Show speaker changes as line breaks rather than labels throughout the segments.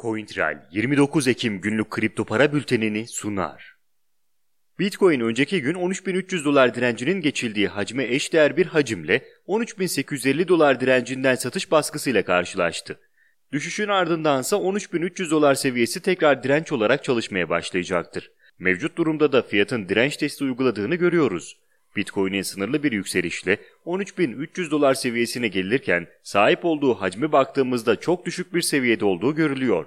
CoinTrail 29 Ekim günlük kripto para bültenini sunar. Bitcoin önceki gün 13.300 dolar direncinin geçildiği hacme eşdeğer bir hacimle 13.850 dolar direncinden satış baskısıyla karşılaştı. Düşüşün ardındansa 13.300 dolar seviyesi tekrar direnç olarak çalışmaya başlayacaktır. Mevcut durumda da fiyatın direnç testi uyguladığını görüyoruz. Bitcoin'in sınırlı bir yükselişle 13.300 dolar seviyesine gelirken sahip olduğu hacme baktığımızda çok düşük bir seviyede olduğu görülüyor.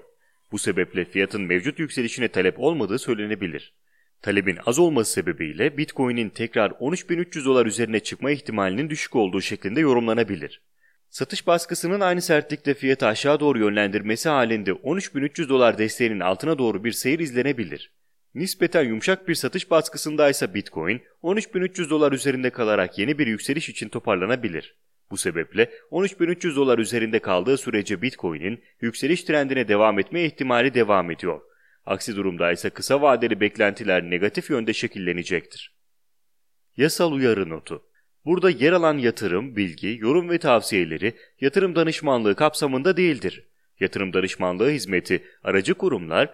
Bu sebeple fiyatın mevcut yükselişine talep olmadığı söylenebilir. Talebin az olması sebebiyle Bitcoin'in tekrar 13.300 dolar üzerine çıkma ihtimalinin düşük olduğu şeklinde yorumlanabilir. Satış baskısının aynı sertlikte fiyatı aşağı doğru yönlendirmesi halinde 13.300 dolar desteğinin altına doğru bir seyir izlenebilir. Nispeten yumuşak bir satış baskısındaysa Bitcoin 13.300 dolar üzerinde kalarak yeni bir yükseliş için toparlanabilir. Bu sebeple 13.300 dolar üzerinde kaldığı sürece Bitcoin'in yükseliş trendine devam etme ihtimali devam ediyor. Aksi durumda ise kısa vadeli beklentiler negatif yönde şekillenecektir. Yasal uyarı notu Burada yer alan yatırım, bilgi, yorum ve tavsiyeleri yatırım danışmanlığı kapsamında değildir. Yatırım danışmanlığı hizmeti, aracı kurumlar,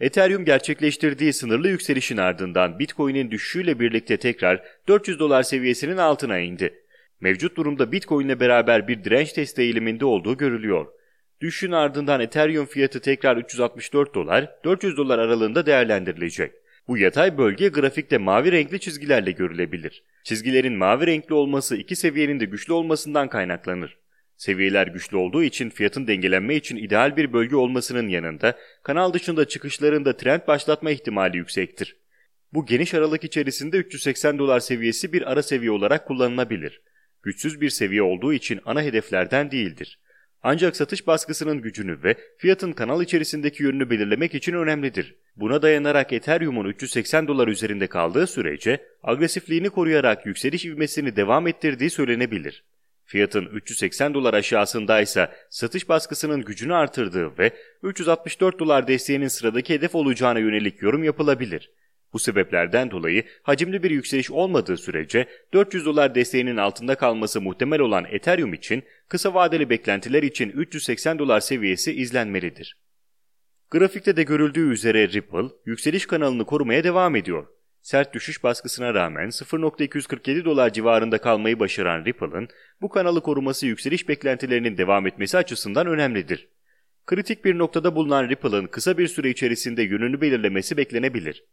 Ethereum gerçekleştirdiği sınırlı yükselişin ardından Bitcoin'in düşüşüyle birlikte tekrar 400 dolar seviyesinin altına indi. Mevcut durumda Bitcoin ile beraber bir direnç testi eğiliminde olduğu görülüyor. Düşüşün ardından Ethereum fiyatı tekrar 364 dolar, 400 dolar aralığında değerlendirilecek. Bu yatay bölge grafikte mavi renkli çizgilerle görülebilir. Çizgilerin mavi renkli olması iki seviyenin de güçlü olmasından kaynaklanır. Seviyeler güçlü olduğu için fiyatın dengelenme için ideal bir bölge olmasının yanında kanal dışında çıkışlarında trend başlatma ihtimali yüksektir. Bu geniş aralık içerisinde 380 dolar seviyesi bir ara seviye olarak kullanılabilir. Güçsüz bir seviye olduğu için ana hedeflerden değildir. Ancak satış baskısının gücünü ve fiyatın kanal içerisindeki yönünü belirlemek için önemlidir. Buna dayanarak Ethereum'un 380 dolar üzerinde kaldığı sürece agresifliğini koruyarak yükseliş ivmesini devam ettirdiği söylenebilir. Fiyatın 380 dolar aşağısındaysa satış baskısının gücünü artırdığı ve 364 dolar desteğinin sıradaki hedef olacağına yönelik yorum yapılabilir. Bu sebeplerden dolayı hacimli bir yükseliş olmadığı sürece 400 dolar desteğinin altında kalması muhtemel olan Ethereum için kısa vadeli beklentiler için 380 dolar seviyesi izlenmelidir. Grafikte de görüldüğü üzere Ripple yükseliş kanalını korumaya devam ediyor. Sert düşüş baskısına rağmen 0.247 dolar civarında kalmayı başaran Ripple'ın bu kanalı koruması yükseliş beklentilerinin devam etmesi açısından önemlidir. Kritik bir noktada bulunan Ripple'ın kısa bir süre içerisinde yönünü belirlemesi beklenebilir.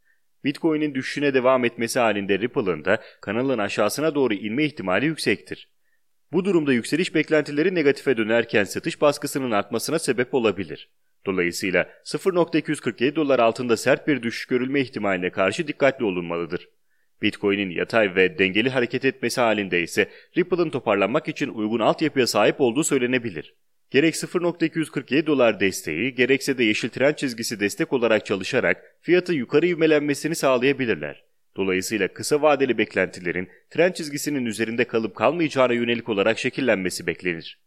Bitcoin'in düşüşüne devam etmesi halinde Ripple'ın da kanalın aşağısına doğru inme ihtimali yüksektir. Bu durumda yükseliş beklentileri negatife dönerken satış baskısının artmasına sebep olabilir. Dolayısıyla 0.247 dolar altında sert bir düşüş görülme ihtimaline karşı dikkatli olunmalıdır. Bitcoin'in yatay ve dengeli hareket etmesi halinde ise Ripple'ın toparlanmak için uygun altyapıya sahip olduğu söylenebilir. Gerek 0.247 dolar desteği gerekse de yeşil trend çizgisi destek olarak çalışarak fiyatı yukarı ivmelenmesini sağlayabilirler. Dolayısıyla kısa vadeli beklentilerin trend çizgisinin üzerinde kalıp kalmayacağına yönelik olarak şekillenmesi beklenir.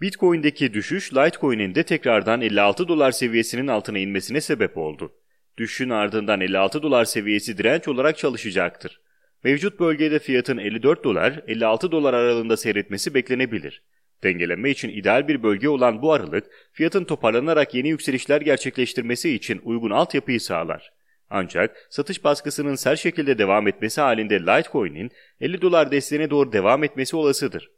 Bitcoin'deki düşüş Litecoin'in de tekrardan 56 dolar seviyesinin altına inmesine sebep oldu. Düşüşün ardından 56 dolar seviyesi direnç olarak çalışacaktır. Mevcut bölgede fiyatın 54 dolar 56 dolar aralığında seyretmesi beklenebilir. Dengelenme için ideal bir bölge olan bu aralık fiyatın toparlanarak yeni yükselişler gerçekleştirmesi için uygun altyapıyı sağlar. Ancak satış baskısının sert şekilde devam etmesi halinde Litecoin'in 50 dolar desteğine doğru devam etmesi olasıdır.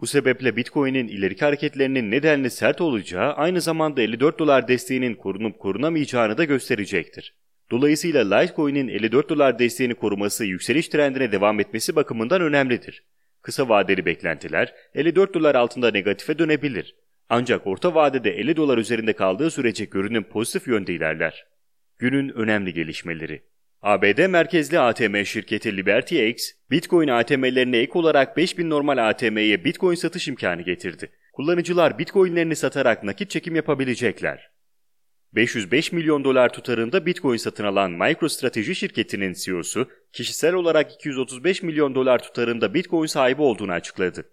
Bu sebeple Bitcoin'in ileriki hareketlerinin nedenli sert olacağı aynı zamanda 54 dolar desteğinin korunup korunamayacağını da gösterecektir. Dolayısıyla Litecoin'in 54 dolar desteğini koruması yükseliş trendine devam etmesi bakımından önemlidir. Kısa vadeli beklentiler 54 dolar altında negatife dönebilir. Ancak orta vadede 50 dolar üzerinde kaldığı sürece görünüm pozitif yönde ilerler. Günün önemli gelişmeleri ABD merkezli ATM şirketi LibertyX, Bitcoin ATM'lerine ek olarak 5000 normal ATM'ye Bitcoin satış imkanı getirdi. Kullanıcılar Bitcoin'lerini satarak nakit çekim yapabilecekler. 505 milyon dolar tutarında Bitcoin satın alan MicroStrateji şirketinin CEO'su, kişisel olarak 235 milyon dolar tutarında Bitcoin sahibi olduğunu açıkladı.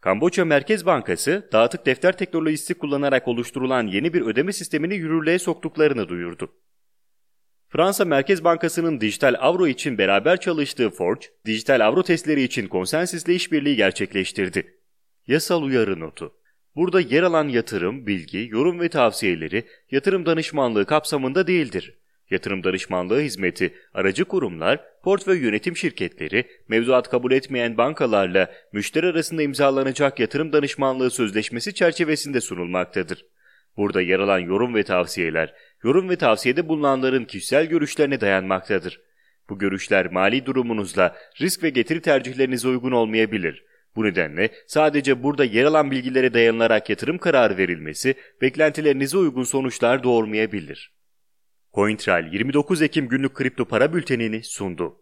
Kamboçya Merkez Bankası, dağıtık defter teknolojisi kullanarak oluşturulan yeni bir ödeme sistemini yürürlüğe soktuklarını duyurdu. Fransa Merkez Bankası'nın dijital avro için beraber çalıştığı Forge, dijital avro testleri için konsensüsle işbirliği gerçekleştirdi. Yasal uyarı notu. Burada yer alan yatırım, bilgi, yorum ve tavsiyeleri yatırım danışmanlığı kapsamında değildir. Yatırım danışmanlığı hizmeti, aracı kurumlar, portföy yönetim şirketleri, mevzuat kabul etmeyen bankalarla müşteri arasında imzalanacak yatırım danışmanlığı sözleşmesi çerçevesinde sunulmaktadır. Burada yer alan yorum ve tavsiyeler, yorum ve tavsiyede bulunanların kişisel görüşlerine dayanmaktadır. Bu görüşler mali durumunuzla risk ve getiri tercihlerinize uygun olmayabilir. Bu nedenle sadece burada yer alan bilgilere dayanılarak yatırım kararı verilmesi beklentilerinize uygun sonuçlar doğurmayabilir. CoinTrail 29 Ekim günlük kripto para bültenini sundu.